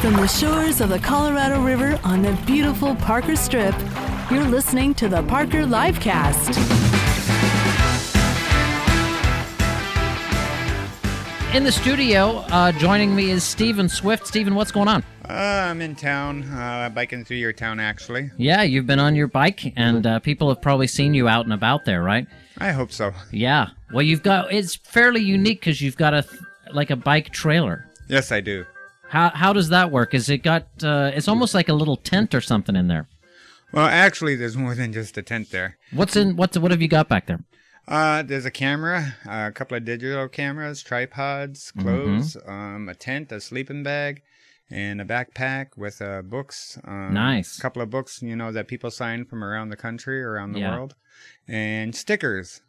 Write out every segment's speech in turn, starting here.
From the shores of the Colorado River on the beautiful Parker Strip, you're listening to the Parker Livecast. In the studio, uh, joining me is Stephen Swift. Stephen, what's going on? Uh, I'm in town, uh, biking through your town, actually. Yeah, you've been on your bike, and uh, people have probably seen you out and about there, right? I hope so. Yeah. Well, you've got it's fairly unique because you've got a like a bike trailer. Yes, I do. How how does that work? Is it got? Uh, it's almost like a little tent or something in there. Well, actually, there's more than just a tent there. What's in? What's what have you got back there? Uh, there's a camera, a couple of digital cameras, tripods, clothes, um, a tent, a sleeping bag, and a backpack with uh, books. Um, Nice. A couple of books, you know, that people sign from around the country, around the Yeah. world, and stickers.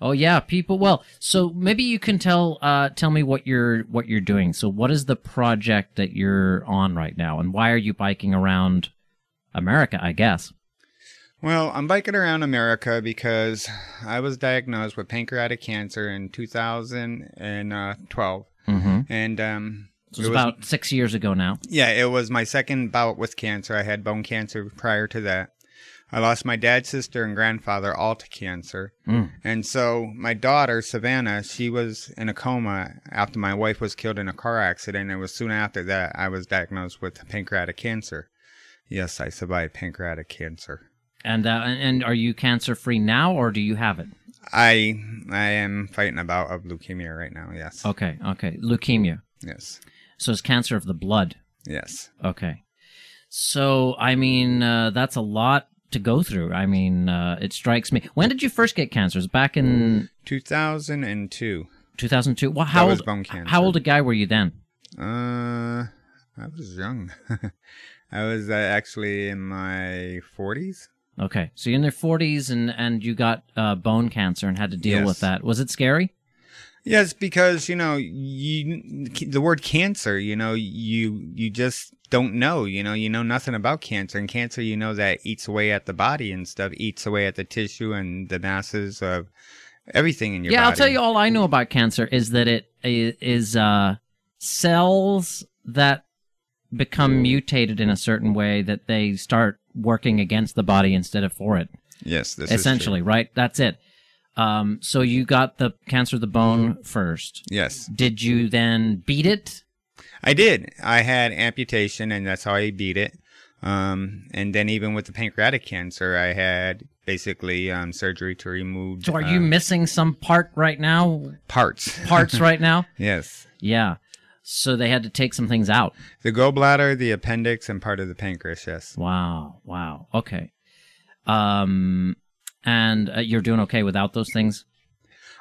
Oh yeah, people. Well, so maybe you can tell uh, tell me what you're what you're doing. So, what is the project that you're on right now, and why are you biking around America? I guess. Well, I'm biking around America because I was diagnosed with pancreatic cancer in 2012, Mm-hmm. and um, So it's about six years ago now. Yeah, it was my second bout with cancer. I had bone cancer prior to that. I lost my dad, sister, and grandfather all to cancer. Mm. And so my daughter, Savannah, she was in a coma after my wife was killed in a car accident. It was soon after that I was diagnosed with pancreatic cancer. Yes, I survived pancreatic cancer. And uh, and are you cancer free now, or do you have it? I I am fighting a bout of leukemia right now. Yes. Okay, okay, leukemia. Yes. So it's cancer of the blood. Yes. Okay. So I mean, uh, that's a lot to go through. I mean, uh, it strikes me. When did you first get cancer? Was back in 2002. 2002? Well, how old? bone cancer. How old a guy were you then? Uh, I was young. I was uh, actually in my 40s. Okay, so you're in your 40s and and you got uh, bone cancer and had to deal Yes. with that. Was it scary? Yes, because you know, you the word cancer. You know, you you just don't know. You know, you know nothing about cancer, and cancer, you know, that eats away at the body and stuff, eats away at the tissue and the masses of everything in your body. yeah, body. I'll tell you. All I know about cancer is that it is uh, cells that become mutated in a certain way that they start working against the body instead of for it. Yes, this essentially, right? That's it. Um, so you got the cancer of the bone first. Yes, Did you then beat it? I did. I had amputation, and that's how I beat it. Um, and then even with the pancreatic cancer, I had basically um, surgery to remove. So are you missing some part right now? parts? Parts right now? yes, Yeah. So they had to take some things out. the gallbladder, the appendix, and part of the pancreas. Yes. Wow. Wow. Okay. Um, and uh, you're doing okay without those things?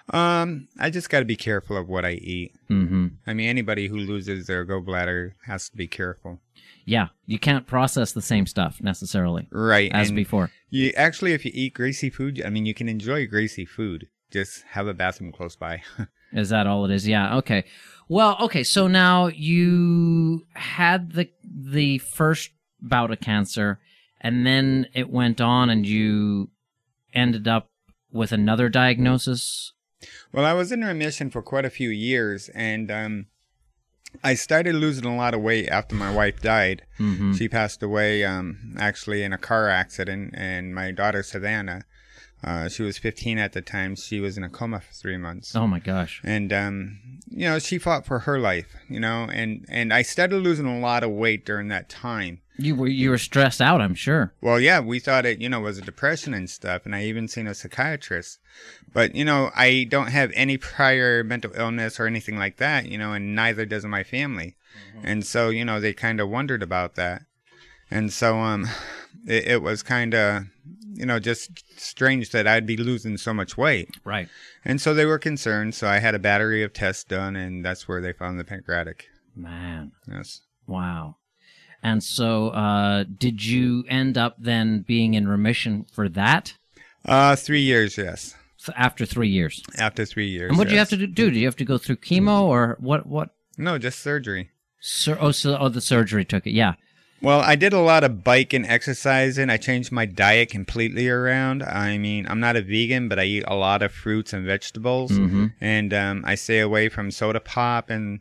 Um, I just got to be careful of what I eat. Mm-hmm. I mean, anybody who loses their gallbladder has to be careful. Yeah. You can't process the same stuff necessarily Right. as and before. You actually, if you eat greasy food, I mean, you can enjoy greasy food. Just have a bathroom close by. Is that all it is? Yeah. Okay. Well, okay. So now you had the the first bout of cancer, and then it went on, and you ended up with another diagnosis. Well, I was in remission for quite a few years, and um, I started losing a lot of weight after my wife died. hmm She passed away um, actually in a car accident, and my daughter Savannah, uh, she was 15 at the time. She was in a coma for three months. Oh my gosh. and um, you know she fought for her life you know and and i started losing a lot of weight during that time You were you were stressed out. I'm sure. well yeah we thought it you know was a depression and stuff and i even seen a psychiatrist but you know i don't have any prior mental illness or anything like that you know and neither does my family and so you know they kind of wondered about that and so um it, it was kind of you know just strange that i'd be losing so much weight Right. and so they were concerned. So I had a battery of tests done, and that's where they found the pancreatic. Man. Yes. Wow. And so, uh, did you end up then being in remission for that Uh, three years, yes. f- after three years? After three years. And what do you have to do? Do you have to go through chemo or what? What? No, just surgery. Sur- oh, so oh, the surgery took it. Yeah. Well, I did a lot of biking, and exercising. I changed my diet completely around. I mean, I'm not a vegan, but I eat a lot of fruits and vegetables, Mhm. and um, I stay away from soda pop and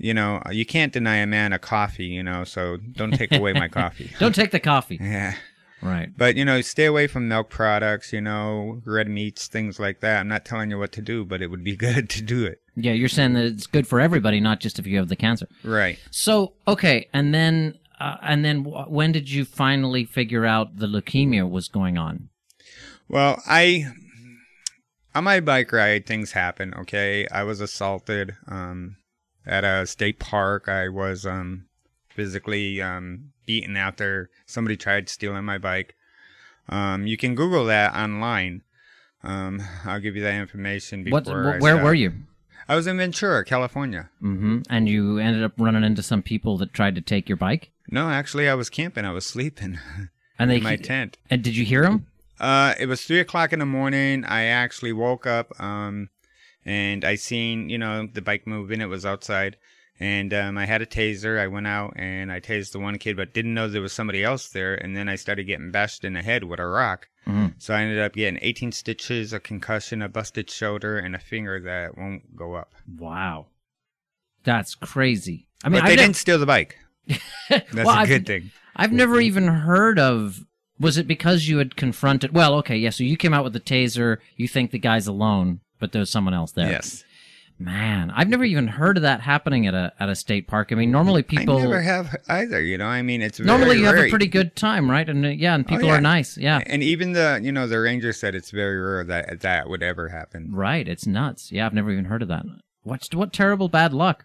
you know, you can't deny a man a coffee, you know, so don't take away my coffee. Don't take the coffee. Yeah. Right. But, you know, stay away from milk products, you know, red meats, things like that. I'm not telling you what to do, but it would be good to do it. Yeah, you're saying that it's good for everybody, not just if you have the cancer. Right. So okay, and then uh, and then wh- when did you finally figure out the leukemia was going on? Well, I on my bike ride, things happen. Okay, I was assaulted um, at a state park. I was um, physically um, beaten out there. Somebody tried stealing my bike. Um, you can Google that online. Um, I'll give you that information before. What? Wh- where were you? I was in Ventura, California. hmm And you ended up running into some people that tried to take your bike, No, actually, I was camping. I was sleeping and they in my tent. And did you hear them? Uh, it was three o'clock in the morning. I actually woke up, um, and I seen, you know, the bike moving. It was outside, and um, I had a taser. I went out and I tased the one kid, but didn't know there was somebody else there. And then I started getting bashed in the head with a rock. Mhm. So I ended up getting 18 stitches, a concussion, a busted shoulder, and a finger that won't go up. Wow, that's crazy. I mean, but they I've nev- didn't steal the bike. That's Well, a I've- good thing. I've never even heard of. Was it because you had confronted? Well, okay, yeah. So you came out with the taser. You think the guy's alone, but there's someone else there. Yes. Man, I've never even heard of that happening at a at a state park. I mean, normally people I never have either. You know, I mean, it's normally you have rare. a pretty good time, right? And uh, yeah, and people yeah. are nice. Yeah, And even the, you know, the ranger said it's very rare that that would ever happen. right. It's nuts. Yeah, I've never even heard of that. What what terrible bad luck.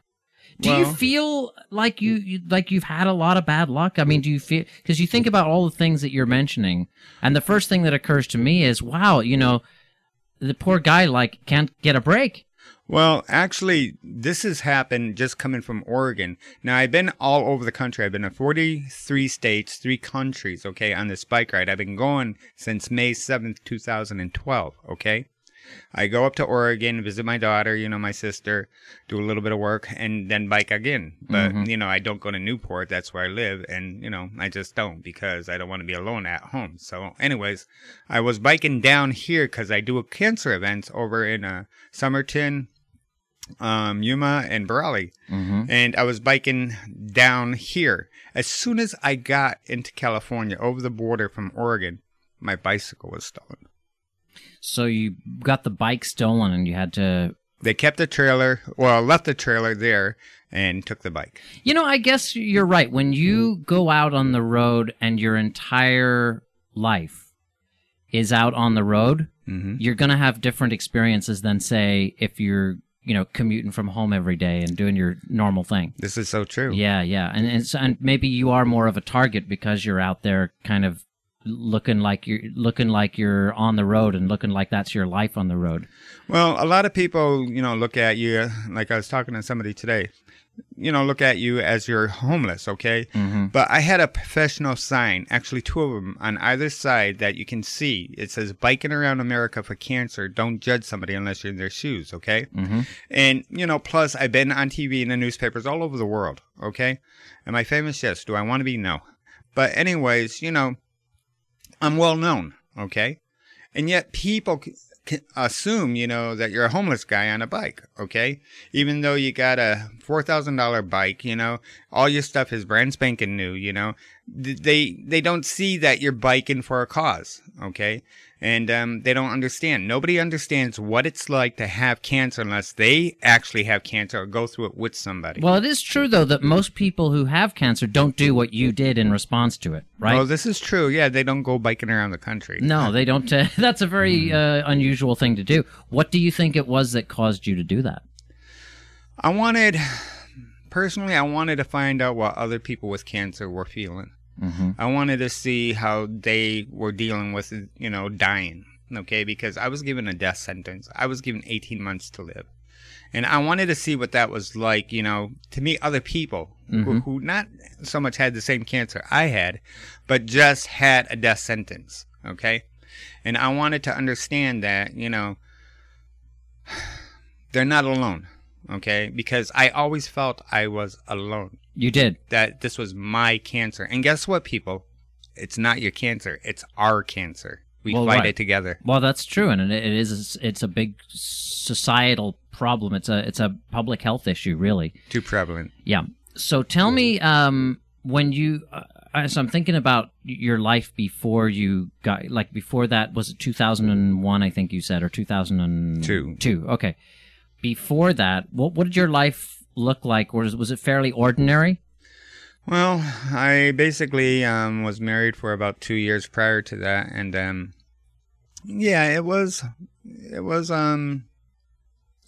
Do you feel like you, you like you've had a lot of bad luck? I mean, do you feel because you think about all the things that you're mentioning, and the first thing that occurs to me is, wow, you know, the poor guy like can't get a break. Well, actually, this has happened just coming from Oregon. Now, I've been all over the country. I've been in 43 states, three countries, okay, on this bike ride. I've been going since May 7th, 2012, okay? I go up to Oregon, visit my daughter, you know, my sister, do a little bit of work, and then bike again. But, you know, I don't go to Newport. That's where I live. And, you know, I just don't because I don't want to be alone at home. So, anyways, I was biking down here because I do a cancer events over in uh, Somerton, um, Yuma, and Brawley. Mm-hmm. And I was biking down here. As soon as I got into California, over the border from Oregon, my bicycle was stolen. So you got the bike stolen, and you had to They kept the trailer, well, left the trailer there and took the bike. You know, I guess you're right. When you go out on the road and your entire life is out on the road, hmm you're going to have different experiences than, say, if you're, you know, commuting from home every day and doing your normal thing. This is so true. Yeah, yeah. And, and, so, and maybe you are more of a target because you're out there kind of looking like you're looking like you're on the road and looking like that's your life on the road. Well, a lot of people, you know, look at you, like I was talking to somebody today, you know, look at you as you're homeless, okay? Mhm. But I had a professional sign, actually two of them on either side that you can see. It says biking around America for cancer. Don't judge somebody unless you're in their shoes, okay? Mhm. And, you know, plus I've been on TV and the newspapers all over the world, okay? Am I famous? Yes. Do I want to be? No. But anyways, you know, I'm well known, okay? And yet people assume, you know, that you're a homeless guy on a bike, okay? Even though you got a $4,000 bike, you know, all your stuff is brand spanking new, you know. They they don't see that you're biking for a cause, okay? And um, they don't understand. Nobody understands what it's like to have cancer unless they actually have cancer or go through it with somebody. Well, it is true though that most people who have cancer don't do what you did in response to it, right? Oh, this is true. Yeah, they don't go biking around the country. No, they don't. Uh, that's a very uh, unusual thing to do. What do you think it was that caused you to do that? I wanted, personally, I wanted to find out what other people with cancer were feeling. Mm-hmm. I wanted to see how they were dealing with, you know, dying. Okay, because I was given a death sentence. I was given 18 months to live. And I wanted to see what that was like, you know, to meet other people who, who not so much had the same cancer I had, but just had a death sentence. Okay. And I wanted to understand that, you know, they're not alone. Okay. Because I always felt I was alone You did. that this was my cancer. And guess what, people? It's not your cancer. It's our cancer. We Well, fight right. it together. Well, that's true, and it, is. It's a big societal problem. It's a it's a public health issue, really. Too prevalent. Yeah. So tell me, um, when you, uh, as I'm thinking about your life before you got, like before that, was it 2001? I think you said, or 2002? Two. Okay. Before that, what what did your life look like? Was was it fairly ordinary? Well, I basically um, was married for about two years prior to that, and um, yeah, it was it was um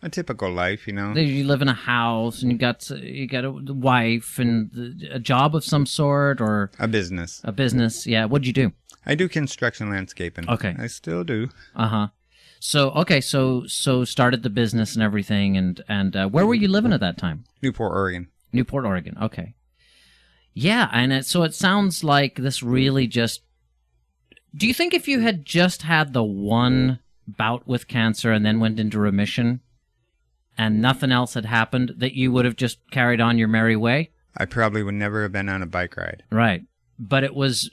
a typical life, you know. You live in a house, and you got you got a wife and a job of some sort, or A business. a business. Yeah. What'd you do? I do construction landscaping. Okay. I still do. Uh huh. So okay, so so started the business and everything, and and uh, where were you living at that time? Newport, Oregon. Newport, Oregon. Okay. Yeah, and it, so it sounds like this really just. Do you think if you had just had the one bout with cancer and then went into remission, and nothing else had happened, that you would have just carried on your merry way? I probably would never have been on a bike ride. Right. But it was,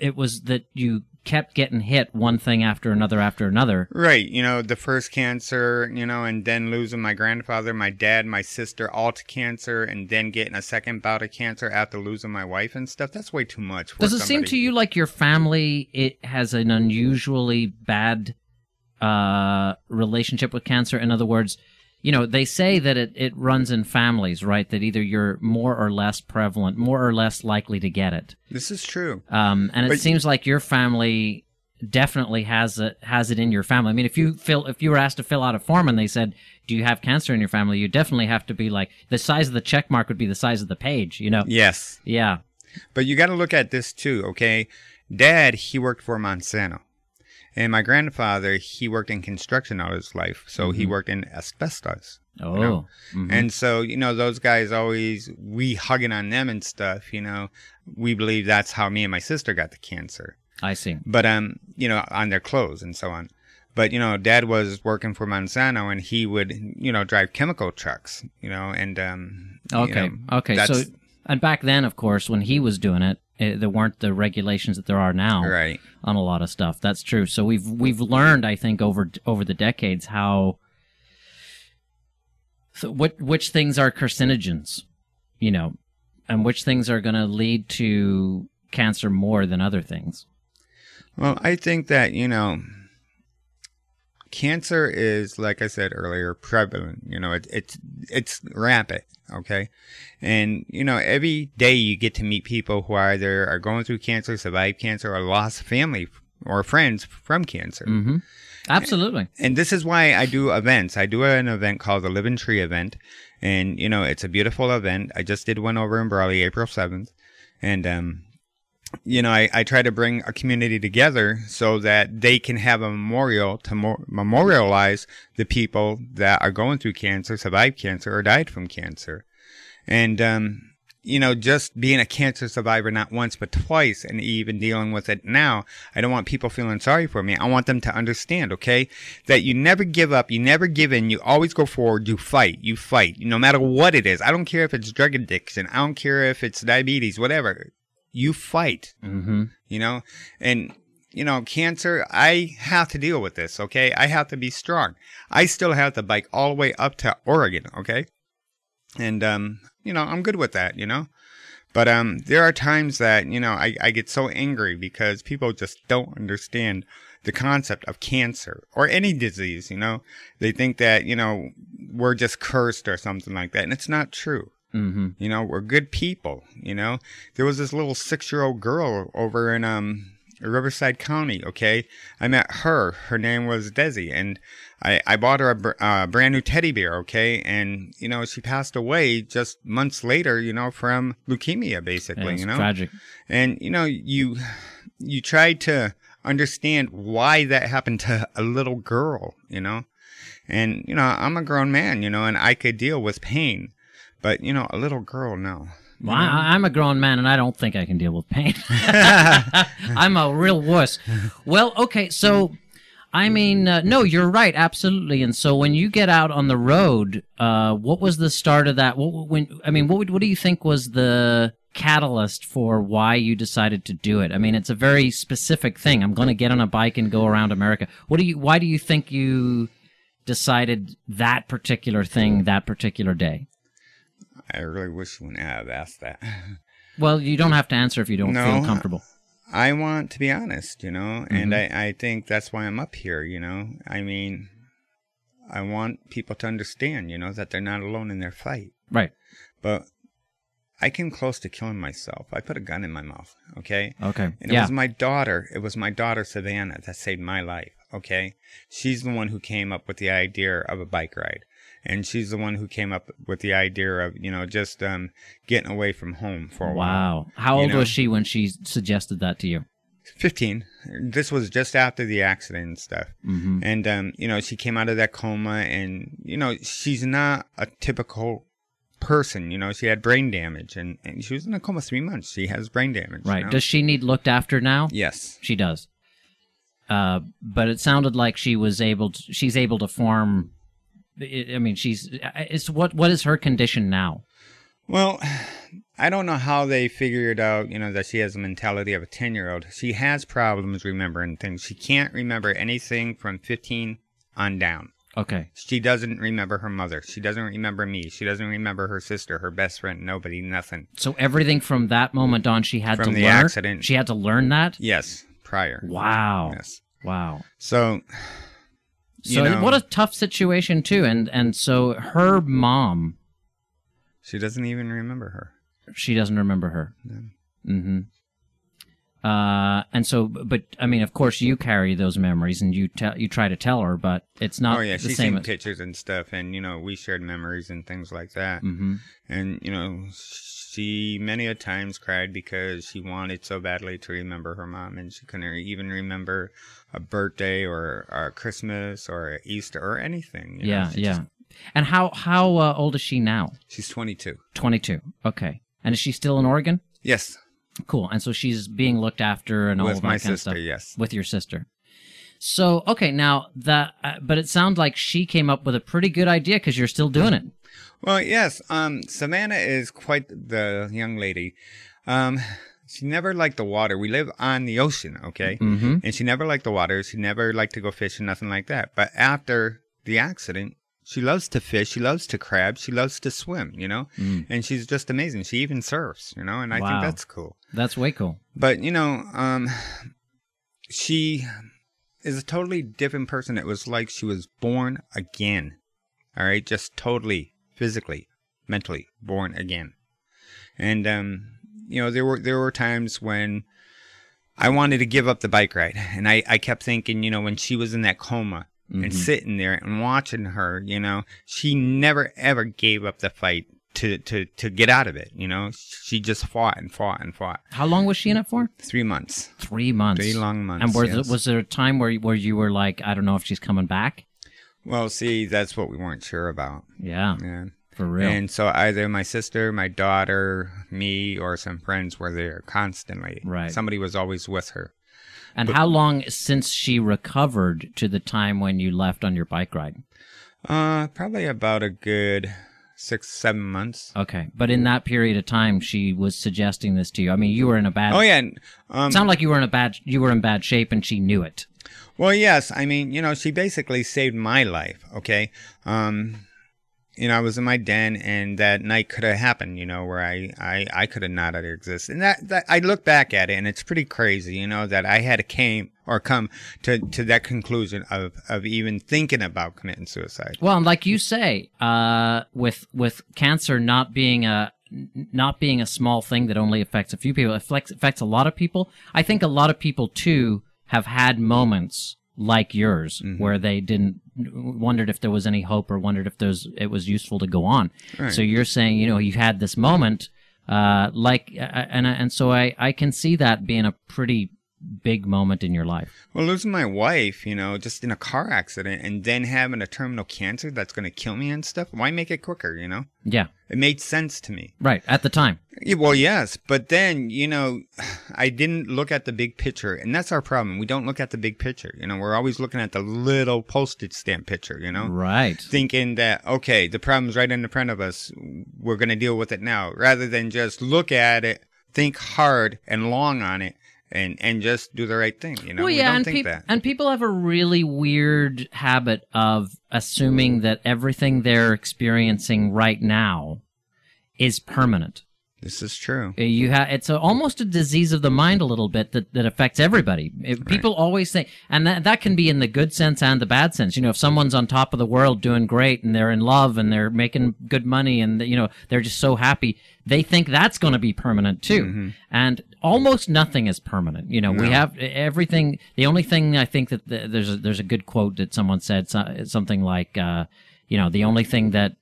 it was that you kept getting hit one thing after another after another. Right, you know, the first cancer, you know, and then losing my grandfather, my dad, my sister, all to cancer, and then getting a second bout of cancer after losing my wife and stuff. That's way too much. Does it seem to you like your family it has an unusually bad uh, relationship with cancer? In other words, you know, they say that it, it runs in families, right? That either you're more or less prevalent, more or less likely to get it. This is true. Um, and it But- seems like your family definitely has it has it in your family. I mean, if you fill if you were asked to fill out a form and they said, "Do you have cancer in your family?" You definitely have to be like the size of the check mark would be the size of the page. You know? Yes. Yeah. But you got to look at this too, okay? Dad, he worked for Monsanto. And my grandfather, he worked in construction all his life. So he worked in asbestos. Oh. know? mhm. And so, you know, those guys always, we hugging on them and stuff, you know. We believe that's how me and my sister got the cancer. I see. But, um, you know, on their clothes and so on. But, you know, dad was working for Monsanto and he would, you know, drive chemical trucks, you know, and, um, you Okay. know, okay. So, and back then, of course, when he was doing it, eh, there weren't the regulations that there are now right. on a lot of stuff. That's true. So we've we've learned, I think, over over the decades how so what which things are carcinogens, you know, and which things are going to lead to cancer more than other things. Well, I think that, you know, cancer is, like I said earlier, prevalent. You know, it, it's, it's rampant. Okay. And, you know, every day you get to meet people who either are going through cancer, survived cancer, or lost family or friends from cancer. Mm-hmm. Absolutely. And this is why I do events. I do an event called the Living Tree event. And, you know, it's a beautiful event. I just did one over in Brawley, April 7th. And, um, you know, I, I try to bring a community together so that they can have a memorial to mo- memorialize the people that are going through cancer, survived cancer, or died from cancer. And, um, you know, just being a cancer survivor, not once, but twice, and even dealing with it now, I don't want people feeling sorry for me. I want them to understand, okay, that you never give up, you never give in, you always go forward, you fight, you fight, no matter what it is. I don't care if it's drug addiction, I don't care if it's diabetes, whatever. You fight, Mm-hmm. you know, and you know, cancer, I have to deal with this, okay? I have to be strong. I still have to bike all the way up to Oregon, okay? And, um, you know, I'm good with that, you know? But, um, there are times that, you know, I, I get so angry because people just don't understand the concept of cancer or any disease, you know? They think that, you know, we're just cursed or something like that. And it's not true. Mm-hmm. You know, we're good people. You know, there was this little six year old girl over in um Riverside County. Okay, I met her. Her name was Desi, and I I bought her a br- uh, brand new teddy bear. Okay, and you know she passed away just months later. You know, from leukemia, basically. you know, tragic. and you know you you try to understand why that happened to a little girl. You know, and you know I'm a grown man. You know, and I could deal with pain. But you know, a little girl, no. Well, I, I'm a grown man, and I don't think I can deal with pain. I'm a real wuss. Well, okay, so I mean, uh, no, you're right, absolutely. And so when you get out on the road, uh, what was the start of that? What when I mean, what would, what do you think was the catalyst for why you decided to do it? I mean, it's a very specific thing. I'm going to get on a bike and go around America. What do you? Why do you think you decided that particular thing that particular day? I really wish you wouldn't have asked that. Well, you don't have to answer if you don't No. feel comfortable. I want to be honest, you know, and Mm-hmm. I, I think that's why I'm up here, you know. I mean, I want people to understand, you know, that they're not alone in their fight. Right. But I came close to killing myself. I put a gun in my mouth, okay? Okay. And it yeah. was my daughter, it was my daughter Savannah that saved my life, okay? She's the one who came up with the idea of a bike ride. And she's the one who came up with the idea of, you know, just um, getting away from home for a while. wow. How old know? was she when she suggested that to you? 15. This was just after the accident and stuff. Mm-hmm. And, um, you know, she came out of that coma and, you know, she's not a typical person. You know, she had brain damage and, and she was in a coma three months. She has brain damage. you Right. know? Does she need looked after now? yes. She does. Uh, but it sounded like she was able to, she's able to form I I mean she's it's what what is her condition now? Well, I don't know how they figured out, you know, that she has the mentality of a 10 year old. She has problems remembering things. She can't remember anything from 15 on down. Okay. She doesn't remember her mother. She doesn't remember me. She doesn't remember her sister, her best friend, nobody, nothing. So everything from that moment on she had From to the learn. accident. She had to learn that? Yes, prior. Wow. Yes. Wow. So, So know- what a tough situation too and and so her mom she doesn't even remember her. she doesn't remember her. No. Mhm. Uh and so but I mean of course you carry those memories and you tell you try to tell her but it's not oh, yeah. the She's same seen as pictures and stuff, and, you know, we shared memories and things like that. Mhm. And, you know, she many a times cried because she wanted so badly to remember her mom and she couldn't even remember a birthday or, or a Christmas or a Easter or anything. you Yeah, yeah. just- And how how uh, old is she now? she's 22. 22. Okay. And is she still in Oregon? Yes. Cool. And so she's being looked after and all With of that my kind of sister, stuff yes. with your sister. So, okay, now that uh, but it sounds like she came up with a pretty good idea cuz you're still doing it. Well, yes. Um, Savannah is quite the young lady. Um, she never liked the water. We live on the ocean, okay? Mm-hmm. And she never liked the water. She never liked to go fishing, nothing like that. But after the accident, she loves to fish. She loves to crab. She loves to swim, you know? Mm. And she's just amazing. She even surfs, you know? And I Wow. think that's cool. That's way cool. But, you know, um, she is a totally different person. It was like she was born again. All right? Just totally, physically, mentally born again. And, um, you know, there were, there were times when I wanted to give up the bike ride. And I, I kept thinking, you know, when she was in that coma and Mhm. sitting there and watching her, you know, she never ever gave up the fight to, to, to get out of it. You know, she just fought and fought and fought. How long was she in it for? Three months. 3 months. Three long months. And yes. the, was there a time where where you were like, I don't know if she's coming back? Well, see, that's what we weren't sure about. Yeah, Yeah. for real. And so either my sister, my daughter, me, or some friends were there constantly. Right. Somebody was always with her. And how long since she recovered to the time when you left on your bike ride? Uh, probably about a good six, seven months. Okay, but in that period of time, she was suggesting this to you. I mean, you were in a bad. Oh yeah. Um, It sounded like you were in a bad. You were in bad shape, and she knew it. Well, yes. I mean, you know, she basically saved my life. Okay. Um, you know, I was in my den, and that night could have happened. You know, where I I I could have not existed. And that that I look back at it, and it's pretty crazy. You know, that I had to came or come to to that conclusion of of even thinking about committing suicide. Well, and like you say, uh, with with cancer not being a, not being a small thing that only affects a few people, it affects, affects a lot of people. I think a lot of people too have had moments like yours Mm-hmm. where they didn't wondered if there was any hope or wondered if there's it was useful to go on. Right. So you're saying, you know, you had this moment, uh, like, uh, and and so I I can see that being a pretty big moment in your life. Well, losing my wife, you know, just in a car accident, and then having a terminal cancer that's going to kill me and stuff. Why make it quicker? You know, Yeah, it made sense to me. right at the time. Yeah, well, yes, but then you know, I didn't look at the big picture, and that's our problem. We don't look at the big picture. You know, we're always looking at the little postage stamp picture. You know, Right. thinking that okay, the problem's right in the front of us. We're going to deal with it now, rather than just look at it think hard and long on it and and just do the right thing. You know, well, we yeah, don't and, think peop- that. and people have a really weird habit of assuming that everything they're experiencing right now is permanent. This is true. Uh, You have it's a, almost a disease of the mind a little bit that, that affects everybody. If People always think, and that that can be in the good sense and the bad sense. You know, if someone's on top of the world doing great and they're in love and they're making good money and you know they're just so happy, they think that's going to be permanent too. And almost nothing is permanent. You know, we have everything. The only thing I think that the, there's a, there's a good quote that someone said so- something like, uh, you know, the only thing that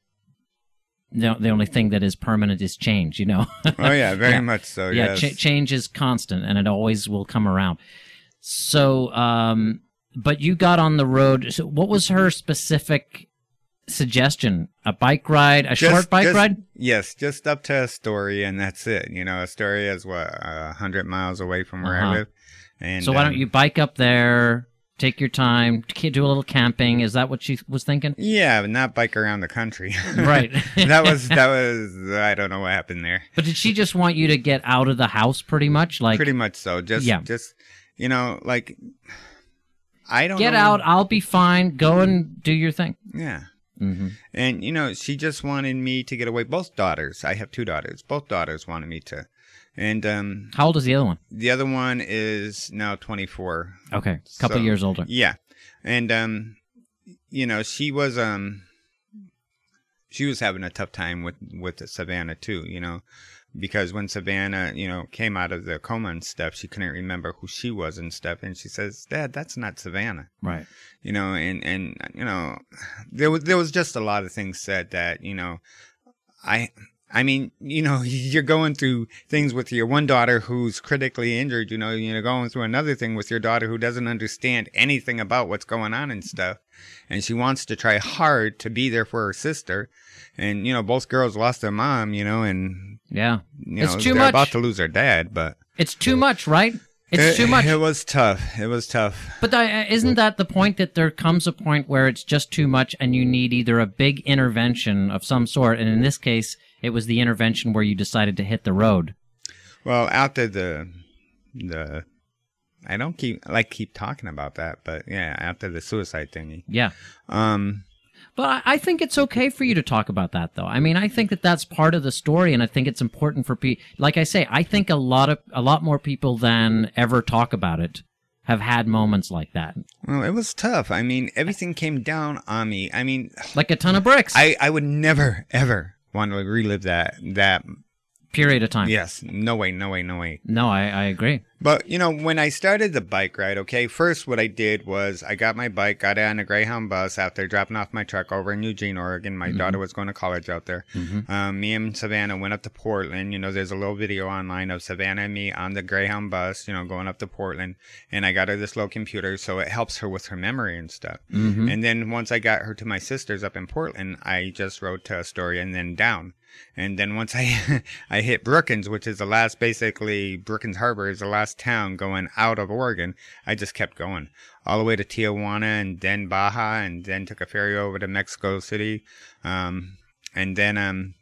the, the only thing that is permanent is change. You know. Oh yeah, very Yeah. much so. yeah, yes. cha- change is constant, and it always will come around. So, um, but you got on the road. So, what was her specific suggestion? A bike ride, a Just- short bike just- ride? Yes, just up to Astoria, and that's it. You know, Astoria is what a hundred miles away from where Uh-huh. I live. And So why don't um, you bike up there, take your time, do a little camping? Is that what she was thinking? Yeah, but not bike around the country. Right. that was that was I don't know what happened there. But did she just want you to get out of the house, pretty much? Like, Pretty much so. Just Yeah. just you know, like I don't get know- out, I'll be fine. Go and do your thing. Yeah. Mm-hmm. And you know, she just wanted me to get away. Both daughters. I have two daughters. Both daughters wanted me to. And um How old is the other one? the other one is now 24. Okay, a couple So- years older. Yeah. And um you know, she was um she was having a tough time with with Savannah too, you know, because when Savannah, you know, came out of the coma and stuff, she couldn't remember who she was and stuff and she says, "Dad, that's not Savannah." Right. You know, and and you know, there was there was just a lot of things said that, you know, I I mean, you know, you're going through things with your one daughter who's critically injured, you know, you're going through another thing with your daughter who doesn't understand anything about what's going on and stuff. And she wants to try hard to be there for her sister. And, you know, both girls lost their mom, you know, and, Yeah. you It's know, too they're much. about to lose their dad, but It's too much, right? It's it, too much. It was tough. It was tough. But isn't that the point that there comes a point where it's just too much and you need either a big intervention of some sort, and in this case, it was the intervention where you decided to hit the road. Well, after the, the, I don't keep, like, keep talking about that, but yeah, after the suicide thingy. Yeah. Um, But I, I think it's okay for you to talk about that, though. I mean, I think that that's part of the story, and I think it's important for people. Like I say, I think a lot of a lot more people than ever talk about it have had moments like that, Well, it was tough. I mean, everything came down on me. I mean, like a ton of bricks. I, I would never, ever want to relive that. That, period of time. yes, no way, no way, no way. No, I, I agree. But, you know, when I started the bike ride, okay, first what I did was I got my bike, got it on a Greyhound bus after dropping off my truck over in Eugene, Oregon. My daughter was going to college out there. Um, me and Savannah went up to Portland. You know, there's a little video online of Savannah and me on the Greyhound bus, you know, going up to Portland. And I got her this little computer so it helps her with her memory and stuff. Mm-hmm. And then once I got her to my sister's up in Portland, I just rode to Astoria and then down. And then once I I hit Brookings, which is the last basically Brookings Harbor is the last town going out of Oregon, I just kept going all the way to Tijuana and then Baja and then took a ferry over to Mexico City. Um, and then um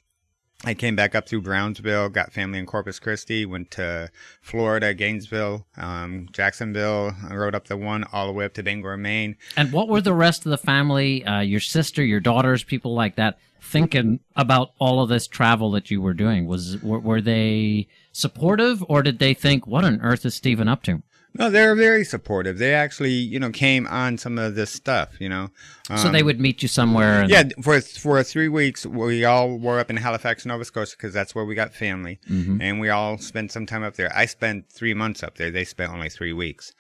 I came back up through Brownsville, got family in Corpus Christi, went to Florida, Gainesville, um, Jacksonville, I rode up the one all the way up to Bangor, Maine. And what were the rest of the family, uh, your sister, your daughters, people like that, thinking about all of this travel that you were doing? Was were, were they supportive, or did they think, "What on earth is Stephen up to?" No, they're very supportive. They actually, you know, came on some of this stuff, you know. so they Um, would meet you somewhere. Yeah, for for three weeks, we all were up in Halifax, Nova Scotia, because that's where we got family, Mhm. and we all spent some time up there. I spent three months up there. They spent only three weeks.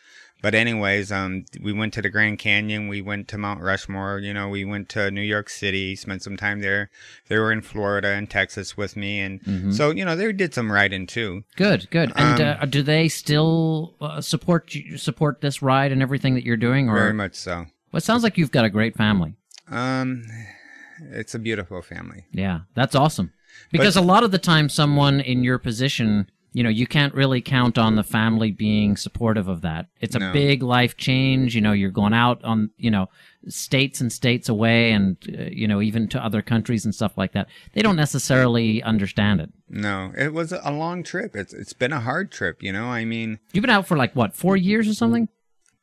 But anyways, um, we went to the Grand Canyon. We went to Mount Rushmore. You know, we went to New York City. Spent some time there. They were in Florida and Texas with me, and Mhm. so you know they did some riding too. Good, good. And Um, uh, do they still uh, support support this ride and everything that you're doing? Or Very much so. well, it sounds like you've got a great family. Um, it's a beautiful family. Yeah, that's awesome. Because a lot of the time, someone in your position, you know, you can't really count on the family being supportive of that. It's a No. big life change. You know, you're going out on, you know, states and states away and, uh, you know, even to other countries and stuff like that. They don't necessarily understand it. No, it was a long trip. It's it's been a hard trip, you know. I mean, You've been out for like what, four years or something?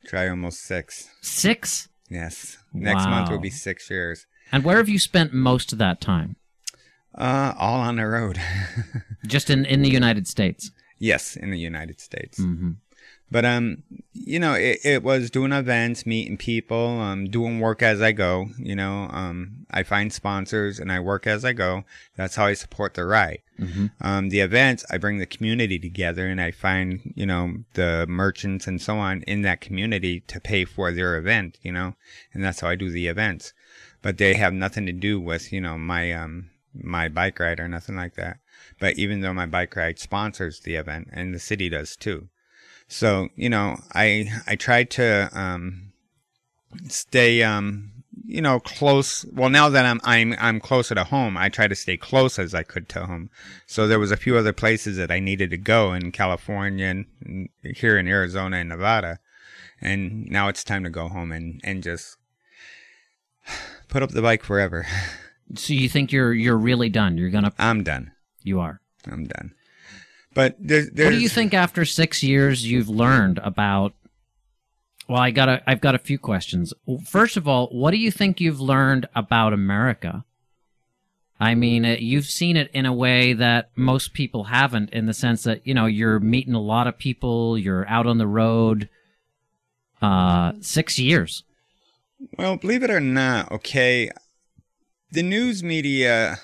try almost six. Six? Yes, next month will be six years. And where have you spent most of that time? Uh, all on the road. Just in, in the United States. yes, in the United States. hmm But um, you know, it, it was doing events, meeting people, um, doing work as I go. You know, um, I find sponsors and I work as I go. That's how I support the ride. hmm Um, the events, I bring the community together and I find, you know, the merchants and so on in that community to pay for their event, you know, and that's how I do the events. But they have nothing to do with, you know, my, um, my bike ride or nothing like that. But even though my bike ride sponsors the event and the city does too. So, you know, I, I try to, um, stay, um, you know, close. Well, now that I'm I'm I'm closer to home, I try to stay close as I could to home. So there was a few other places that I needed to go in California and and here in Arizona and Nevada, and now it's time to go home and and just put up the bike forever. So you think you're you're really done? You're gonna I'm done. you are. I'm done. But there's, there's What do you think after six years you've learned about? Well, I got a, I've got a few questions. First of all, what do you think you've learned about America? I mean, uh, you've seen it in a way that most people haven't, in the sense that you know you're meeting a lot of people, you're out on the road. Uh, six years. Well, believe it or not, okay, the news media,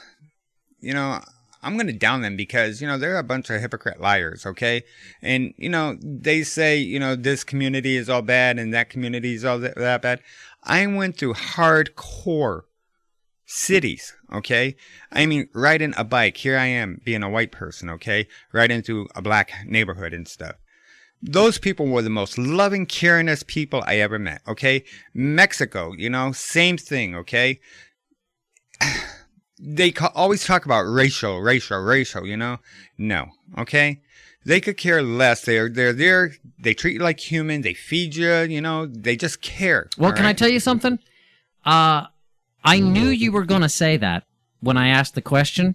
you know, I'm going to down them because, you know, they're a bunch of hypocrite liars, okay? And, you know, they say, you know, this community is all bad and that community is all that, that bad. I went through hardcore cities, okay? I mean, riding a bike, here I am being a white person, okay? Right into a black neighborhood and stuff. Those people were the most loving, caringest people I ever met. Okay. Mexico, you know, same thing. Okay. They ca- always talk about racial, racial, racial, you know? No. Okay. They could care less. They're, they're there. They treat you like human. They feed you, you know, they just care. Well, can I tell you something? Uh, I knew you were going to say that when I asked the question.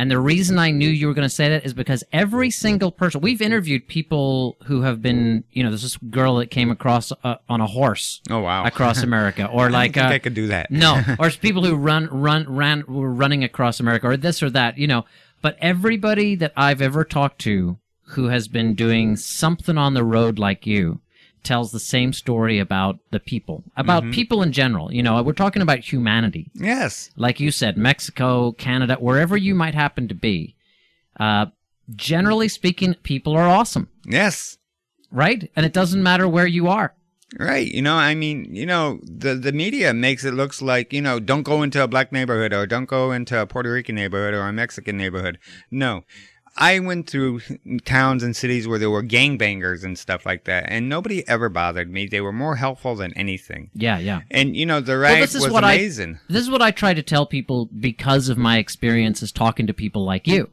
And the reason I knew you were going to say that is because every single person, we've interviewed people who have been, you know, there's this girl that came across uh, on a horse Oh, wow. across America, or I like, think uh, I could do that. no, or people who run, run, ran, were running across America, or this or that, you know. But everybody that I've ever talked to who has been doing something on the road like you tells the same story about the people, about Mm-hmm. people in general. You know, we're talking about humanity. Yes. Like you said, Mexico, Canada, wherever you might happen to be. Uh, generally speaking, people are awesome, Yes. right? And it doesn't matter where you are. Right. You know, I mean, you know, the the media makes it looks like, you know, don't go into a black neighborhood or don't go into a Puerto Rican neighborhood or a Mexican neighborhood. No. I went through towns and cities where there were gangbangers and stuff like that, and nobody ever bothered me. They were more helpful than anything. Yeah, yeah. And you know, the Well, ride this is was what I- amazing. This is what I try to tell people because of my experiences talking to people like you,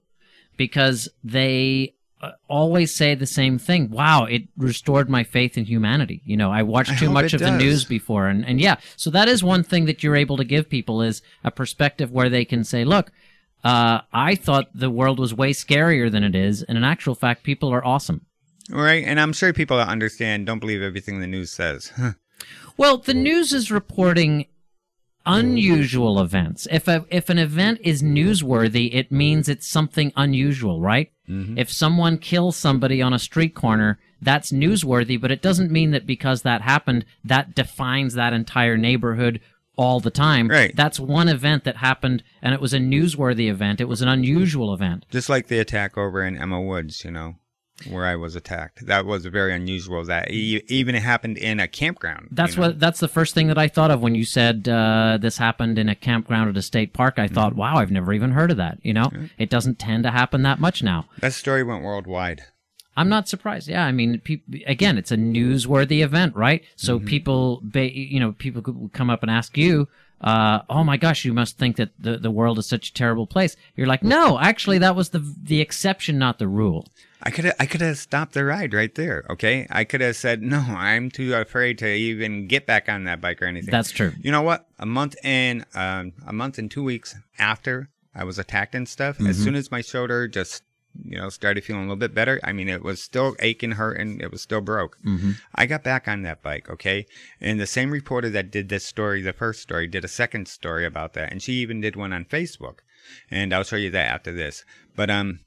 because they uh, always say the same thing. Wow, it restored my faith in humanity. You know, I watched too hope much of the news before, and and yeah, so that is one thing that you're able to give people is a perspective where they can say, look. Uh, I thought the world was way scarier than it is, and in actual fact, people are awesome. Right? And I'm sure people that understand don't believe everything the news says. Well, the news is reporting unusual events. If a, if an event is newsworthy, it means it's something unusual, right? If someone kills somebody on a street corner, that's newsworthy, but it doesn't mean that because that happened, that defines that entire neighborhood all the time. Right. That's one event that happened, and it was a newsworthy event. It was an unusual event. Just like the attack over in Emma Woods, you know, where I was attacked. That was very unusual. That e- even it happened in a campground. you That's know? what. That's the first thing that I thought of when you said uh, this happened in a campground at a state park. I Mm-hmm. thought, wow, I've never even heard of that. You know, it doesn't tend to happen that much now. That story went worldwide. I'm not surprised. Yeah, I mean, peop again, it's a newsworthy event, right? So Mm-hmm. people, ba- you know, people could come up and ask you, uh, "Oh my gosh, you must think that the the world is such a terrible place." You're like, "No, actually, that was the the exception, not the rule." I could have I could have stopped the ride right there. Okay, I could have said no. I'm too afraid to even get back on that bike or anything. That's true. You know what? A month and um, a month and two weeks after I was attacked and stuff, as soon as my shoulder just you know started feeling a little bit better. I mean, it was still aching, hurting. It was still broke. hmm I got back on that bike, okay? And the same reporter that did this story, the first story, did a second story about that. And she even did one on Facebook. And I'll show you that after this. But, um,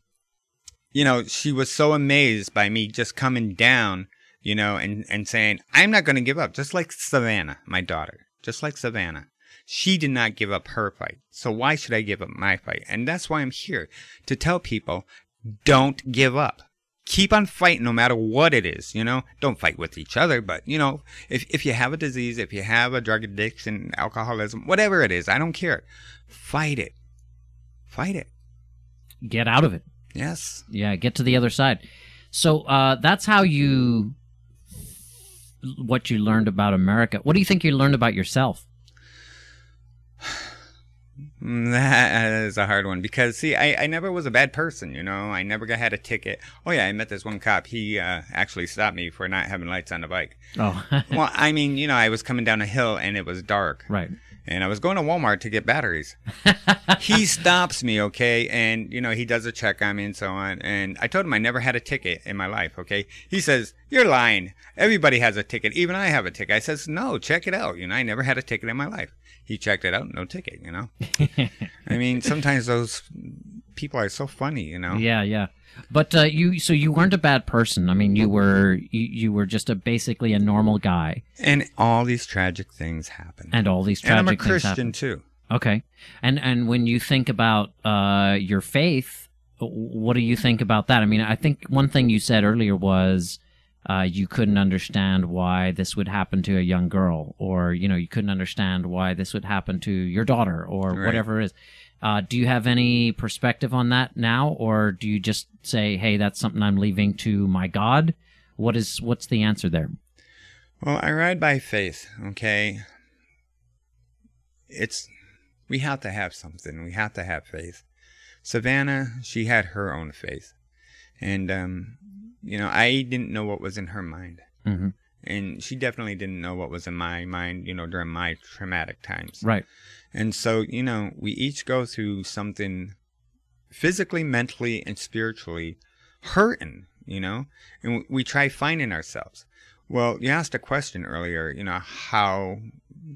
you know, she was so amazed by me just coming down, you know, and, and saying, I'm not going to give up, just like Savannah, my daughter, just like Savannah. She did not give up her fight. So why should I give up my fight? And that's why I'm here to tell people don't give up keep on fighting no matter what it is you know don't fight with each other but you know if, if you have a disease if you have a drug addiction alcoholism whatever it is i don't care fight it fight it Get out of it. yes Yeah, get to the other side. So uh, that's how you what you learned about America. What do you think you learned about yourself? Mm, that is a hard one because see I, I never was a bad person you know i never got had a ticket oh yeah i met this one cop he uh, actually stopped me for not having lights on the bike Oh, well i mean you know i was coming down a hill and it was dark right. and I was going to Walmart to get batteries. he stops me, okay, and you know he does a check on me and so on. And I told him I never had a ticket in my life, okay. He says you're lying. Everybody has a ticket, even I have a ticket. I says no, check it out. You know I never had a ticket in my life. He checked it out, no ticket. You know. I mean sometimes those people are so funny, you know. Yeah, yeah. But uh, you, so you weren't a bad person. I mean, you were, you, you were just a basically a normal guy, And all these tragic things happen. and all these tragic. Things happen. And I'm a Christian happen. too. Okay, and and when you think about uh, your faith, what do you think about that? I mean, I think one thing you said earlier was uh, you couldn't understand why this would happen to a young girl, or you know, you couldn't understand why this would happen to your daughter, or Right. whatever it is. Uh, do you have any perspective on that now, or do you just say, "Hey, that's something I'm leaving to my God"? What is what's the answer there? Well, I ride by faith, okay? It's we have to have something. We have to have faith. Savannah, she had her own faith. And um you know, I didn't know what was in her mind. hmm And she definitely didn't know what was in my mind, you know, during my traumatic times. Right. And so, you know, we each go through something physically, mentally, and spiritually hurting, you know, and we try finding ourselves. Well, you asked a question earlier, you know, how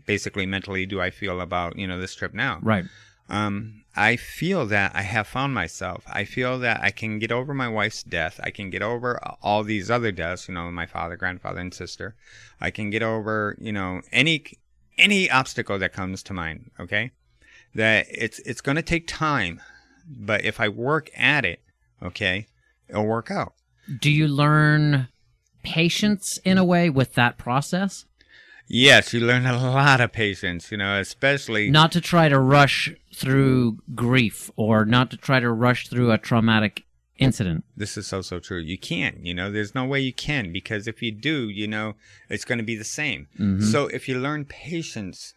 basically mentally do I feel about, you know, this trip now? Right. Um, I feel that I have found myself. I feel that I can get over my wife's death. I can get over uh, all these other deaths, you know, my father, grandfather, and sister. I can get over, you know, any any obstacle that comes to mind. Okay, that it's it's going to take time, but if I work at it, okay, it'll work out. Do you learn patience in a way with that process? Yes, you learn a lot of patience, you know, especially Not to try to rush through grief or not to try to rush through a traumatic incident. This is so so true. You can't, you know, there's no way you can because if you do, you know, it's going to be the same. Mhm. So if you learn patience,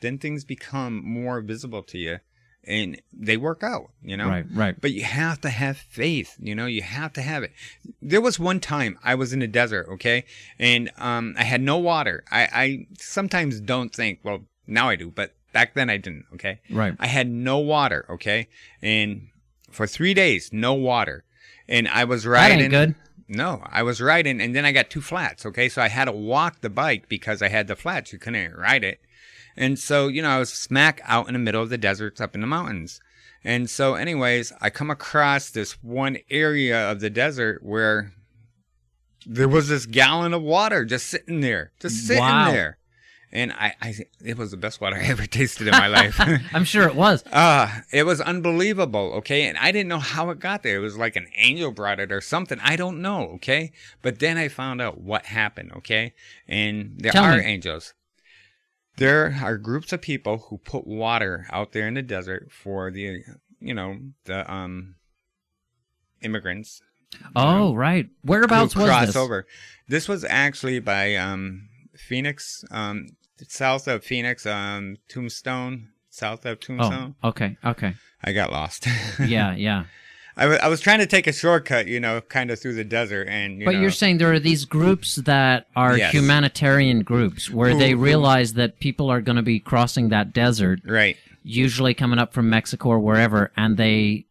then things become more visible to you and they work out, you know. Right, right. But you have to have faith, you know, you have to have it. There was one time I was in the desert, okay? And um I had no water. I I sometimes don't think, well, now I do, but back then I didn't, okay? Right. I had no water, okay? And for 3 days, no water. And I was riding. That ain't good. no, I was riding and then I got two flats, okay? So I had to walk the bike because I had the flats. You couldn't ride it. And so, you know, I was smack out in the middle of the deserts up in the mountains. And so, anyways, I come across this one area of the desert where there was this gallon of water just sitting there, just sitting Wow. there. And I, I, it was the best water I ever tasted in my life. I'm sure it was. Ah, it was unbelievable, okay? And I didn't know how it got there. It was like an angel brought it or something. I don't know, okay? But then I found out what happened, okay? And there Tell are me. angels. There are groups of people who put water out there in the desert for the, you know, the um immigrants Oh, right. Whereabouts was cross this? over. This was actually by um Phoenix. Um south of Phoenix, um, Tombstone, south of Tombstone. Oh, Tombstone. okay, okay. I got lost. Yeah, yeah. I I was trying to take a shortcut, you know, kind of through the desert, and you but know, you're saying there are these groups that are Yes. humanitarian groups where they who- realize that people are going to be crossing that desert, right, usually coming up from Mexico or wherever, and they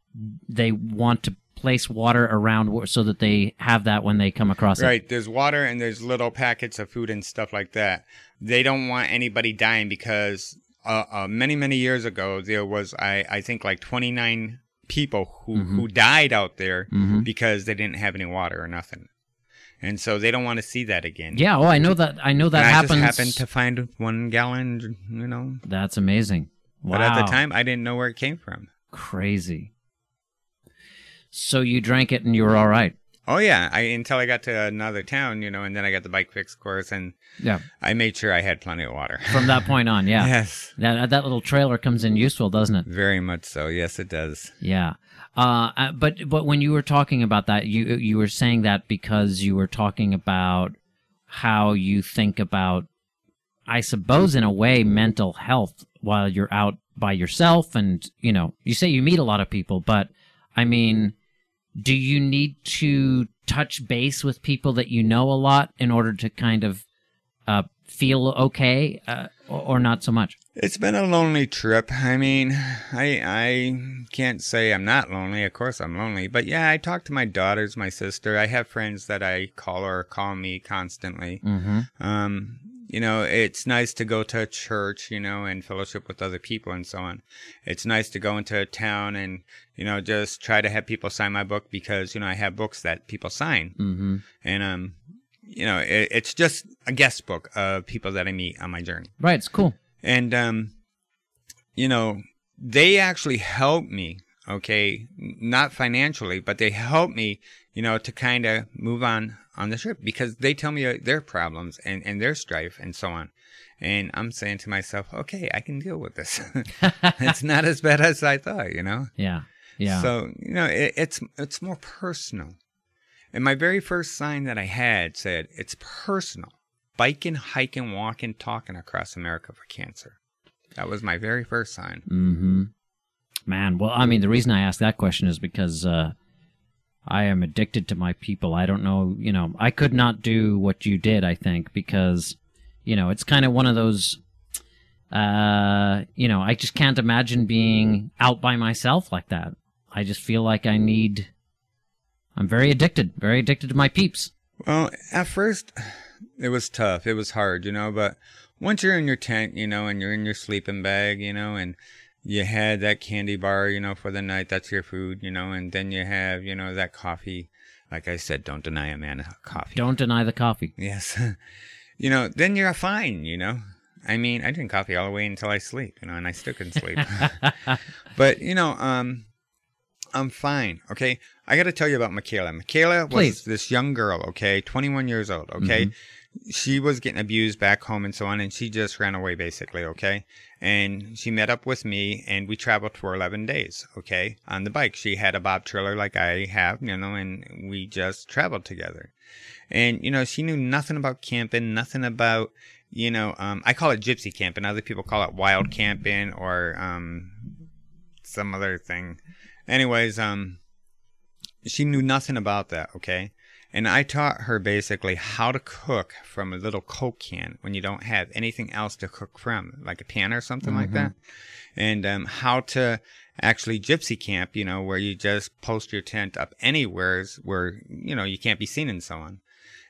they want to place water around so that they have that when they come across it. right. There's water and there's little packets of food and stuff like that. They don't want anybody dying because uh, uh, many many years ago there was I I think like 29 people who Mhm. who died out there hmm because they didn't have any water or nothing. And so they don't want to see that again. Yeah. Oh, I know that. I know that and happens. I just happened to find one gallon, you know. That's amazing. Wow. But at the time, I didn't know where it came from. crazy. So you drank it and you were all right. Oh yeah, I until I got to another town, you know, and then I got the bike fix course, and Yeah. I made sure I had plenty of water. From that point on, yeah. Yes, That that little trailer comes in useful, doesn't it? very much so. Yes, it does. Yeah. Uh, uh, but but when you were talking about that, you you were saying that because you were talking about how you think about, I suppose, in a way, mental health while you're out by yourself, and you know, you say you meet a lot of people, but I mean, do you need to touch base with people that you know a lot in order to kind of uh, feel okay, uh, or, not so much? It's been a lonely trip. I mean, I I can't say I'm not lonely. Of course I'm lonely, but yeah, I talk to my daughters, my sister. I have friends that I call or call me constantly. Mm-hmm. Um, you know, it's nice to go to a church, you know, and fellowship with other people and so on. It's nice to go into a town and, you know, just try to have people sign my book because, you know, I have books that people sign. Mm-hmm. And, um, you know, it, it's just a guest book of people that I meet on my journey. Right. It's cool. And, um, you know, they actually help me, okay, not financially, but they help me, you know, to kind of move on on the trip because they tell me uh, their problems and, and their strife and so on. And I'm saying to myself, okay, I can deal with this. it's not as bad as I thought, you know? Yeah. Yeah. So, you know, it, it's, it's more personal. And my very first sign that I had said, it's personal. Biking, hiking, walking, talking across America for cancer. That was my very first sign. hmm Man, well, I mean, the reason I ask that question is because uh, I am addicted to my people. I don't know, you know, I could not do what you did. I think because, you know, it's kind of one of those. Uh, you know, I just can't imagine being out by myself like that. I just feel like I need. I'm very addicted, very addicted to my peeps. Well, at first, it was tough. It was hard, you know, but once you're in your tent, you know, and you're in your sleeping bag, you know, and you had that candy bar, you know, for the night, that's your food, you know, and then you have, you know, that coffee. Like I said, don't deny a man a coffee. Don't deny the coffee. Yes. you know, then you're fine, you know. I mean, I drink coffee all the way until I sleep, you know, and I still can sleep. but, you know, um, I'm fine, okay? I got to tell you about Michaela. Michaela was Please. this young girl, okay? 21 years old, okay? She was getting abused back home and so on, and she just ran away, basically, okay? And she met up with me, and we traveled for 11 days, okay? On the bike. She had a bob trailer like I have, you know, and we just traveled together. And, you know, she knew nothing about camping, nothing about, you know, um, I call it gypsy camping. Other people call it wild camping or um, some other thing. Anyways, um, she knew nothing about that, okay? And I taught her basically how to cook from a little Coke can when you don't have anything else to cook from, like a pan or something like that. And um, how to actually gypsy camp, you know, where you just post your tent up anywhere where, you know, you can't be seen and so on.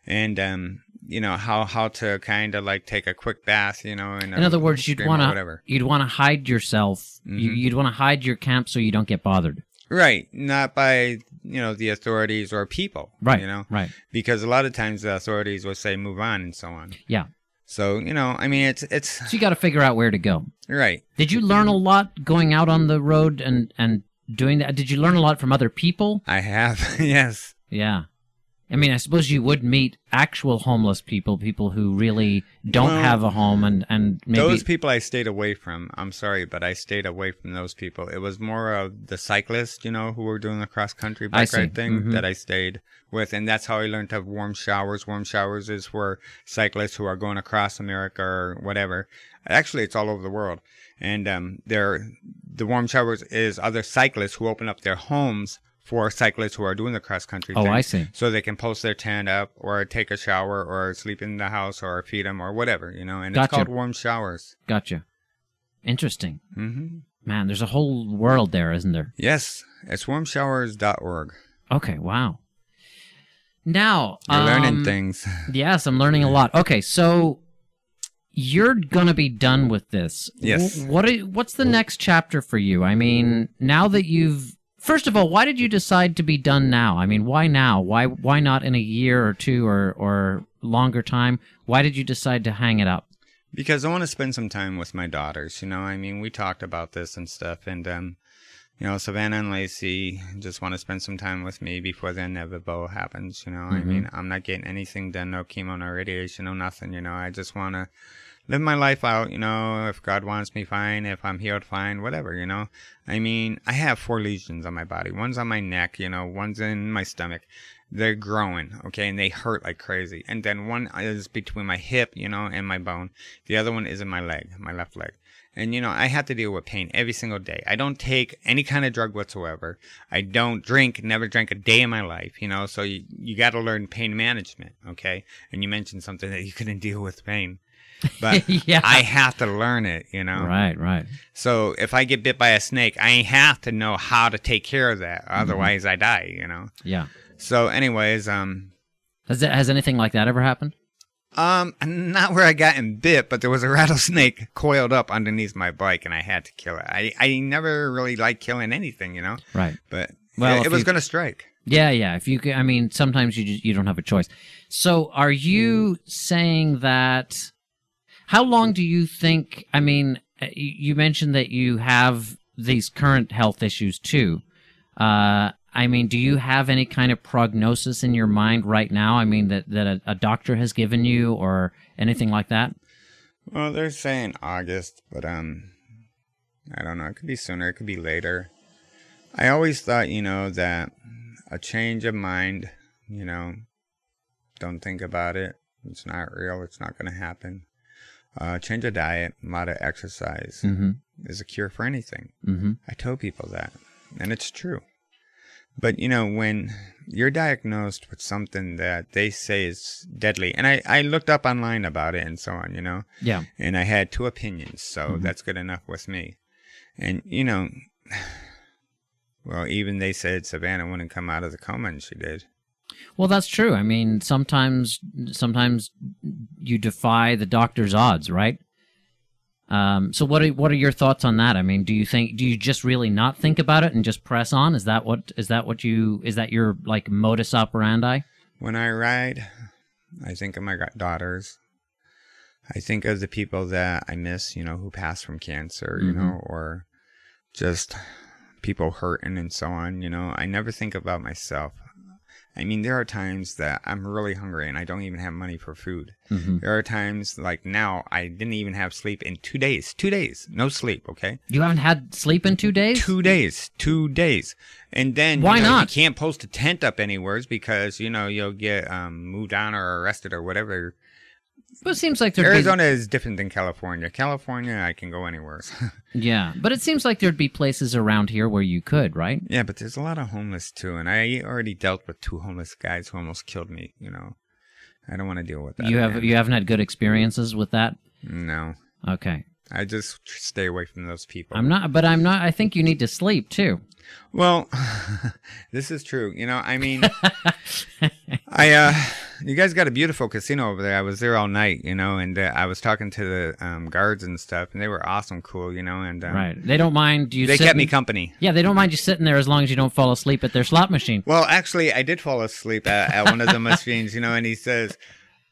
And, um, you know, how, how to kind of like take a quick bath, you know, in, In other words, you'd want to you'd want to hide yourself. You, Mhm. you'd want to hide your camp so you don't get bothered. Right. Not by, you know, the authorities or people. Right. You know, Right. because a lot of times the authorities will say move on and so on. Yeah. So, you know, I mean, it's, it's, So you got to figure out where to go. right. Did you learn a lot going out on the road and and doing that? Did you learn a lot from other people? I have, yes. Yeah. I mean, I suppose you would meet actual homeless people, people who really don't Well, have a home, and and maybe Those people I stayed away from. I'm sorry, but I stayed away from those people. It was more of the cyclists, you know, who were doing the cross country bike ride thing Mhm. that I stayed with, and that's how I learned to have warm showers. Warm showers is for cyclists who are going across America or whatever. Actually, it's all over the world, and um, they're the warm showers is other cyclists who open up their homes for cyclists who are doing the cross country. Oh, thing I see. so they can post their tent up or take a shower or sleep in the house or feed them or whatever, you know. And Gotcha. it's called warm showers. Gotcha. Interesting, Mm-hmm. man. There's a whole world there, isn't there? Yes, it's warmshowers.org. Okay, wow. Now You're learning um, things. Yes, I'm learning a lot. Okay, so you're gonna be done with this. Yes. Wh- What? i- What's the next chapter for you? I mean, now that you've first of all, why did you decide to be done now? I mean, why now? Why why not in a year or two or or longer time? Why did you decide to hang it up? Because I want to spend some time with my daughters. You know, I mean, we talked about this and stuff, and um, you know, Savannah and Lacey just want to spend some time with me before the inevitable happens. You know, I Mhm. mean, I'm not getting anything done, no chemo, no radiation, no nothing. You know, I just want to live my life out. You know, if God wants me, fine. If I'm healed, fine. Whatever. You know, I mean, I have four lesions on my body. One's on my neck. You know, one's in my stomach. They're growing, okay, and they hurt like crazy. And then one is between my hip, you know, and my bone. The other one is in my leg, my left leg. And you know, I have to deal with pain every single day. I don't take any kind of drug whatsoever. I don't drink, never drank a day in my life, you know, so you, you got to learn pain management, okay? And you mentioned something that you couldn't deal with pain. But yeah. I have to learn it, you know. Right, right. So if I get bit by a snake, I have to know how to take care of that. Otherwise, I die, you know. Yeah. So, anyways, um, Has that, has anything like that ever happened? um, not where I got bit, but there was a rattlesnake coiled up underneath my bike, and I had to kill it. I I never really liked killing anything, you know, Right. but Well, it, it was you- gonna strike. Yeah, yeah. If you, I mean, sometimes you just, you don't have a choice. So, are you saying that? How long do you think? I mean, uh, you mentioned that you have these current health issues too. Uh, I mean, do you have any kind of prognosis in your mind right now? I mean, that that a, a doctor has given you, or anything like that? Well, they're saying August, but um, I don't know. It could be sooner. It could be later. I always thought, you know, that a change of mind, you know, don't think about it. It's not real. It's not going to happen. Uh, change of diet, a lot of exercise Mm-hmm. is a cure for anything. Mm-hmm. I tell people that, and it's true. But you know, when you're diagnosed with something that they say is deadly, and I, I looked up online about it and so on, you know, Yeah. and I had two opinions, so Mhm. that's good enough with me. And you know, well, even they said Savannah wouldn't come out of the coma, and she did. Well, that's true. I mean, sometimes sometimes you defy the doctor's odds, right? Um, so what are what are your thoughts on that? I mean, do you think do you just really not think about it and just press on? Is that what is that what you is that your like modus operandi? When I ride, I think of my daughters. I think of the people that I miss, you know, who passed from cancer, you Mhm. know, or just people hurting and so on, you know. I never think about myself. I mean, there are times that I'm really hungry and I don't even have money for food. Mm-hmm. There are times like now I didn't even have sleep in two days. Two days, no sleep. Okay, You haven't had sleep in two days. two days, two days, and then Why you know, not? You can't post a tent up anywhere because you know you'll get um, moved on or arrested or whatever. But it seems like Arizona is different than California. California, I can go anywhere. yeah, but it seems like there'd be places around here where you could, right? yeah, but there's a lot of homeless too, and I already dealt with two homeless guys who almost killed me. You know, I don't want to deal with that. you have you haven't had good experiences with that. no. Okay, I just stay away from those people. I'm not, but I'm not. I think you need to sleep too. Well, this is true. You know, I mean, I uh, you guys got a beautiful casino over there. I was there all night, you know, and uh, I was talking to the um, guards and stuff, and they were awesome, cool, you know, and um, Right. They don't mind you. They kept me company. Yeah, they don't mind you sitting there as long as you don't fall asleep at their slot machine. Well, actually, I did fall asleep at, at one of the machines, you know, and he says,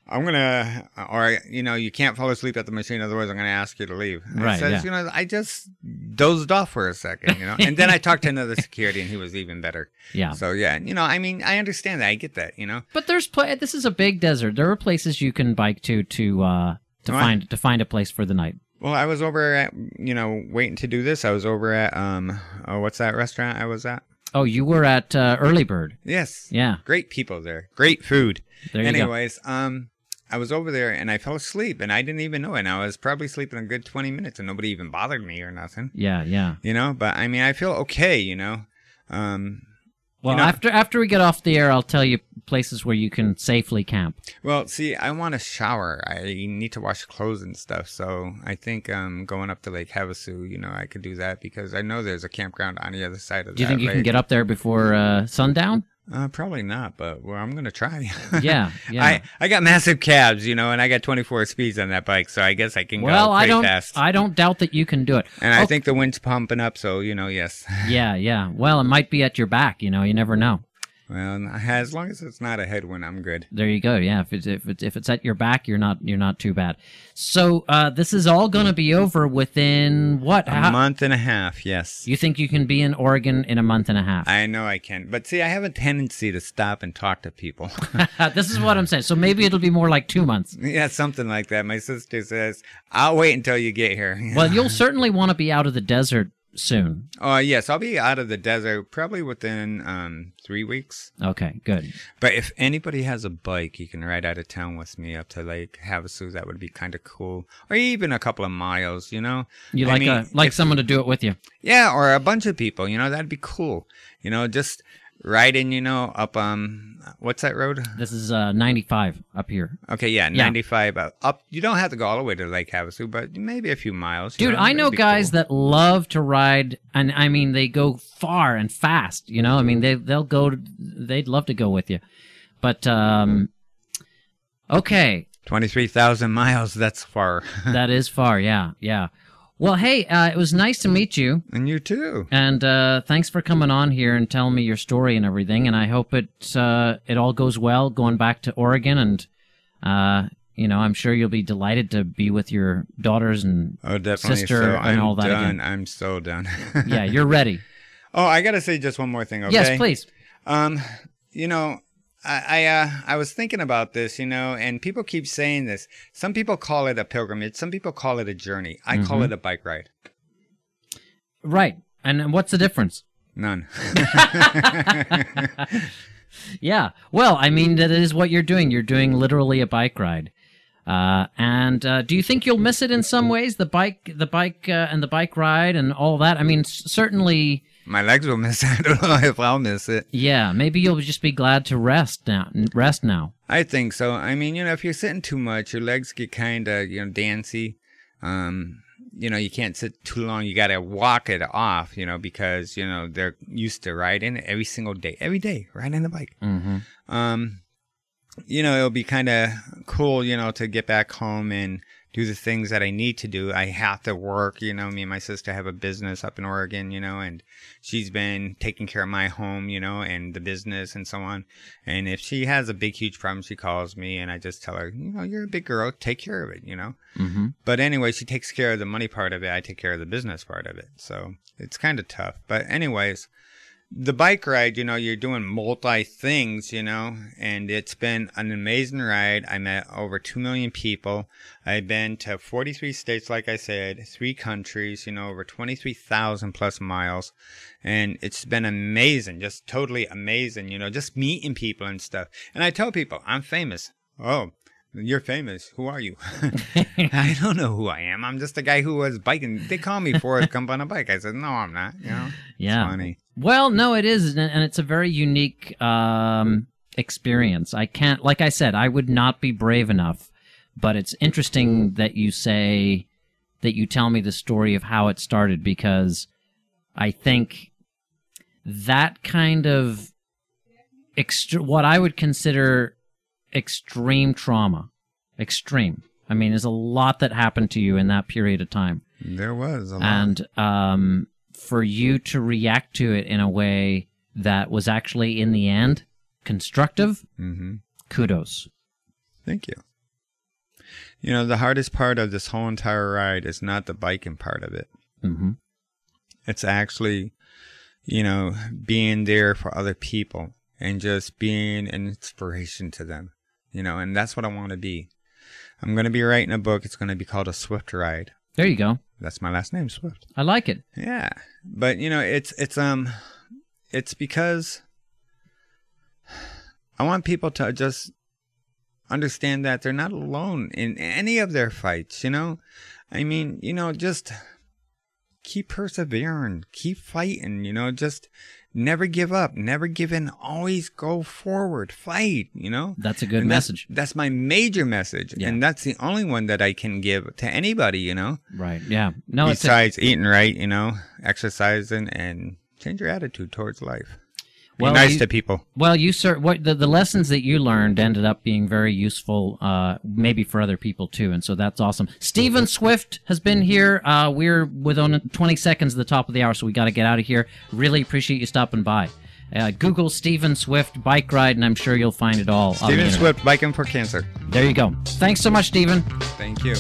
I'm gonna, or you know, you can't fall asleep at the machine, otherwise I'm gonna ask you to leave. I Right, says, yeah. you know, I just dozed off for a second, you know, and then I talked to another security, and he was even better. Yeah. So yeah, you know, I mean, I understand that, I get that, you know. But there's pla- this is a big desert. There are places you can bike to to uh to Right. find to find a place for the night. Well, I was over at, you know, waiting to do this. I was over at, um, oh, what's that restaurant I was at? Oh, you were at uh, Early Bird. Yes. Yeah. Great people there. Great food. There you go. Anyways, um, I was over there and I fell asleep and I didn't even know it. And I was probably sleeping a good 20 minutes and nobody even bothered me or nothing, Yeah, yeah. you know? But I mean, I feel okay, you know? Um, Well, know- after after we get off the air, I'll tell you places where you can safely camp. well, see, I want to shower. I need to wash clothes and stuff. So I think, um, going up to Lake Havasu, you know, I could do that because I know there's a campground on the other side of Do you think you can get up there before uh, sundown? Uh, probably not, but well, I'm gonna try. Yeah, yeah. I I got massive cabs, you know, and I got 24 speeds on that bike, so I guess I can well, go I don't fast. I don't doubt that you can do it. and I Oh, think the wind's pumping up, so you know, yes. Yeah, yeah. Well, it might be at your back. You know, you never know. Well, as long as it's not a headwind, I'm good. There you go. Yeah, if it's if it's, if it's at your back, you're not you're not too bad. So uh, this is all going to be over within what? A How- month and a half, yes. you think you can be in Oregon in a month and a half? I know I can, but see, I have a tendency to stop and talk to people. this is what I'm saying. So maybe it'll be more like two months. yeah, something like that. My sister says, "I'll wait until you get here." Well, you'll certainly want to be out of the desert soon. oh yes, I'll be out of the desert probably within um three weeks. Okay, good. But if anybody has a bike, you can ride out of town with me up to Lake Havasu. That would be kind of cool, or even a couple of miles. You know, You I like mean, a like if- someone to do it with you. yeah, or a bunch of people. You know, that'd be cool. You know, just riding. You know, up um, what's that road? This is uh, 95 up here. Okay, yeah, Yeah. 95 uh, up. You don't have to go all the way to Lake Havasu, but maybe a few miles. you Dude, I that'd know be guys cool. that love to ride, and I mean they go far and fast. You know, I mean they they'll go. They'd love to go with you, but um, okay, 23,000 miles. That's far. that is far. Yeah, yeah. Well, hey, uh, it was nice to meet you, and you too. and uh, thanks for coming on here and telling me your story and everything. And I hope it uh, it all goes well going back to Oregon, and uh, you know, I'm sure you'll be delighted to be with your daughters and Oh, definitely. Sister so and I'm all that done. again. I'm so done. yeah, you're ready. oh, I gotta say just one more thing. Okay. Yes, please. Um, you know, I I, uh, I was thinking about this, you know, and people keep saying this. Some people call it a pilgrimage. Some people call it a journey. I call Mhm. it a bike ride. Right. And what's the difference? None. Yeah. Well, I mean, that is what you're doing. You're doing literally a bike ride. Uh, and uh, do you think you'll miss it in some ways? The bike, the bike, uh, and the bike ride, and all that. I mean, certainly, My legs will miss it. I don't know if I'll miss it. yeah. Maybe you'll just be glad to rest now. Rest now. I think so. I mean, you know, if you're sitting too much, your legs get kind of, you know, dancy. Um, you know, you can't sit too long. You got to walk it off, you know, because, you know, they're used to riding every single day, every day, riding the bike. Mm-hmm. Um, you know, it'll be kind of cool, you know, to get back home and do the things that I need to do. I have to work, you know, me and my sister have a business up in Oregon, you know, and she's been taking care of my home, you know, and the business and so on. And if she has a big, huge problem, she calls me and I just tell her, you know, you're a big girl, take care of it, you know. Mm-hmm. But anyway, she takes care of the money part of it. I take care of the business part of it. So it's kind of tough. But anyways, the bike ride, you know, you're doing multi things, you know, and it's been an amazing ride. I met over 2 million people. I've been to 43 states, like I said, three countries, you know, over 23,000 plus miles. And it's been amazing, just totally amazing, you know, just meeting people and stuff. And I tell people, I'm famous. Oh, you're famous. Who are you? I don't know who I am. I'm just a guy who was biking. They call me Forrest Gump on a bike. I said, no, I'm not. You know, Yeah. it's funny. Well, no, it is, and it's a very unique um, experience. I can't, like I said, I would not be brave enough. But it's interesting that you say that you tell me the story of how it started because I think that kind of extre- what I would consider extreme trauma, extreme. I mean, there's a lot that happened to you in that period of time There was a lot. and um, for you to react to it in a way that was actually in the end constructive mm-hmm. kudos Thank you. You know, the hardest part of this whole entire ride is not the biking part of it. mm-hmm. It's actually, you know, being there for other people and just being an inspiration to them. You know, and that's what I want to be. I'm going to be writing a book. It's going to be called A Swift Ride. There you go. That's my last name, Swift. I like it. Yeah. But, you know, it's it's um it's because I want people to just understand that they're not alone in any of their fights, you know? I mean, you know, just keep persevering, keep fighting, you know, just never give up, never give in, always go forward, fight, you know? That's a good And message. That's, my major message. Yeah. And that's the only one that I can give to anybody, you know? Right. Yeah. No, it's a, Besides eating right, you know, exercising and change your attitude towards life. Be Well, nice you- to people. well, you sir, what the, the lessons that you learned ended up being very useful, uh, maybe for other people too, and so that's awesome. Stephen Swift has been here. Uh, we're within 20 seconds of the top of the hour, so we got to get out of here. Really appreciate you stopping by. Uh, Google Stephen Swift bike ride, and I'm sure you'll find it all. Stephen. Swift, biking for cancer. There you go. Thanks so much, Stephen. Thank you.